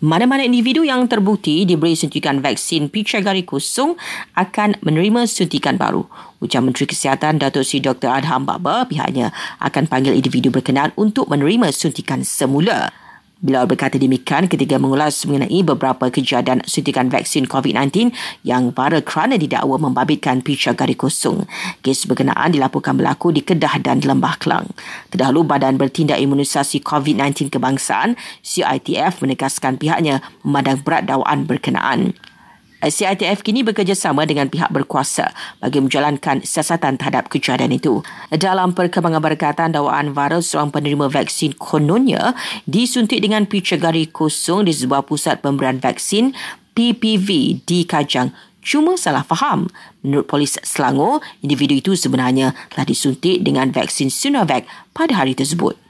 Mana-mana individu yang terbukti diberi suntikan vaksin picagari kosong akan menerima suntikan baru. Ujar Menteri Kesihatan Datuk Seri Dr. Adham Baba pihaknya akan panggil individu berkenaan untuk menerima suntikan semula. Beliau berkata demikian ketika mengulas mengenai beberapa kejadian suntikan vaksin COVID-19 yang viral kerana didakwa membabitkan picture gari kosong. Kes berkenaan dilaporkan berlaku di Kedah dan Lembah Kelang. Terdahulu Badan Bertindak Imunisasi COVID-19 Kebangsaan CITF menegaskan pihaknya memandang berat dakwaan berkenaan. CITF kini bekerjasama dengan pihak berkuasa bagi menjalankan siasatan terhadap kejadian itu. Dalam perkembangan berkaitan dakwaan viral seorang penerima vaksin kononnya disuntik dengan picegari kosong di sebuah pusat pemberian vaksin PPV di Kajang cuma salah faham. Menurut polis Selangor, individu itu sebenarnya telah disuntik dengan vaksin Sinovac pada hari tersebut.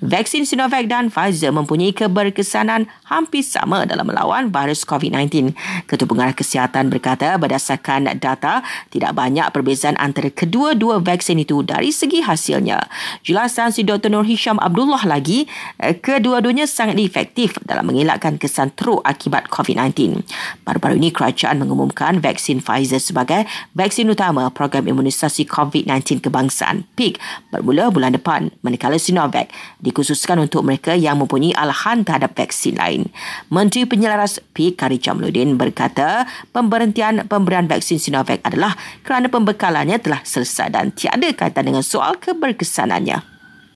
Vaksin Sinovac dan Pfizer mempunyai keberkesanan hampir sama dalam melawan virus COVID-19. Ketua Pengarah Kesihatan berkata berdasarkan data, tidak banyak perbezaan antara kedua-dua vaksin itu dari segi hasilnya. Jelasan si Dr. Nur Hisham Abdullah lagi, eh, kedua-duanya sangat efektif dalam mengelakkan kesan teruk akibat COVID-19. Baru-baru ini kerajaan mengumumkan vaksin Pfizer sebagai vaksin utama program imunisasi COVID-19 kebangsaan PIK bermula bulan depan manakala Sinovac di dikhususkan untuk mereka yang mempunyai alahan terhadap vaksin lain. Menteri Penyelaras P. Kari Jamluddin berkata pemberhentian pemberian vaksin Sinovac adalah kerana pembekalannya telah selesai dan tiada kaitan dengan soal keberkesanannya.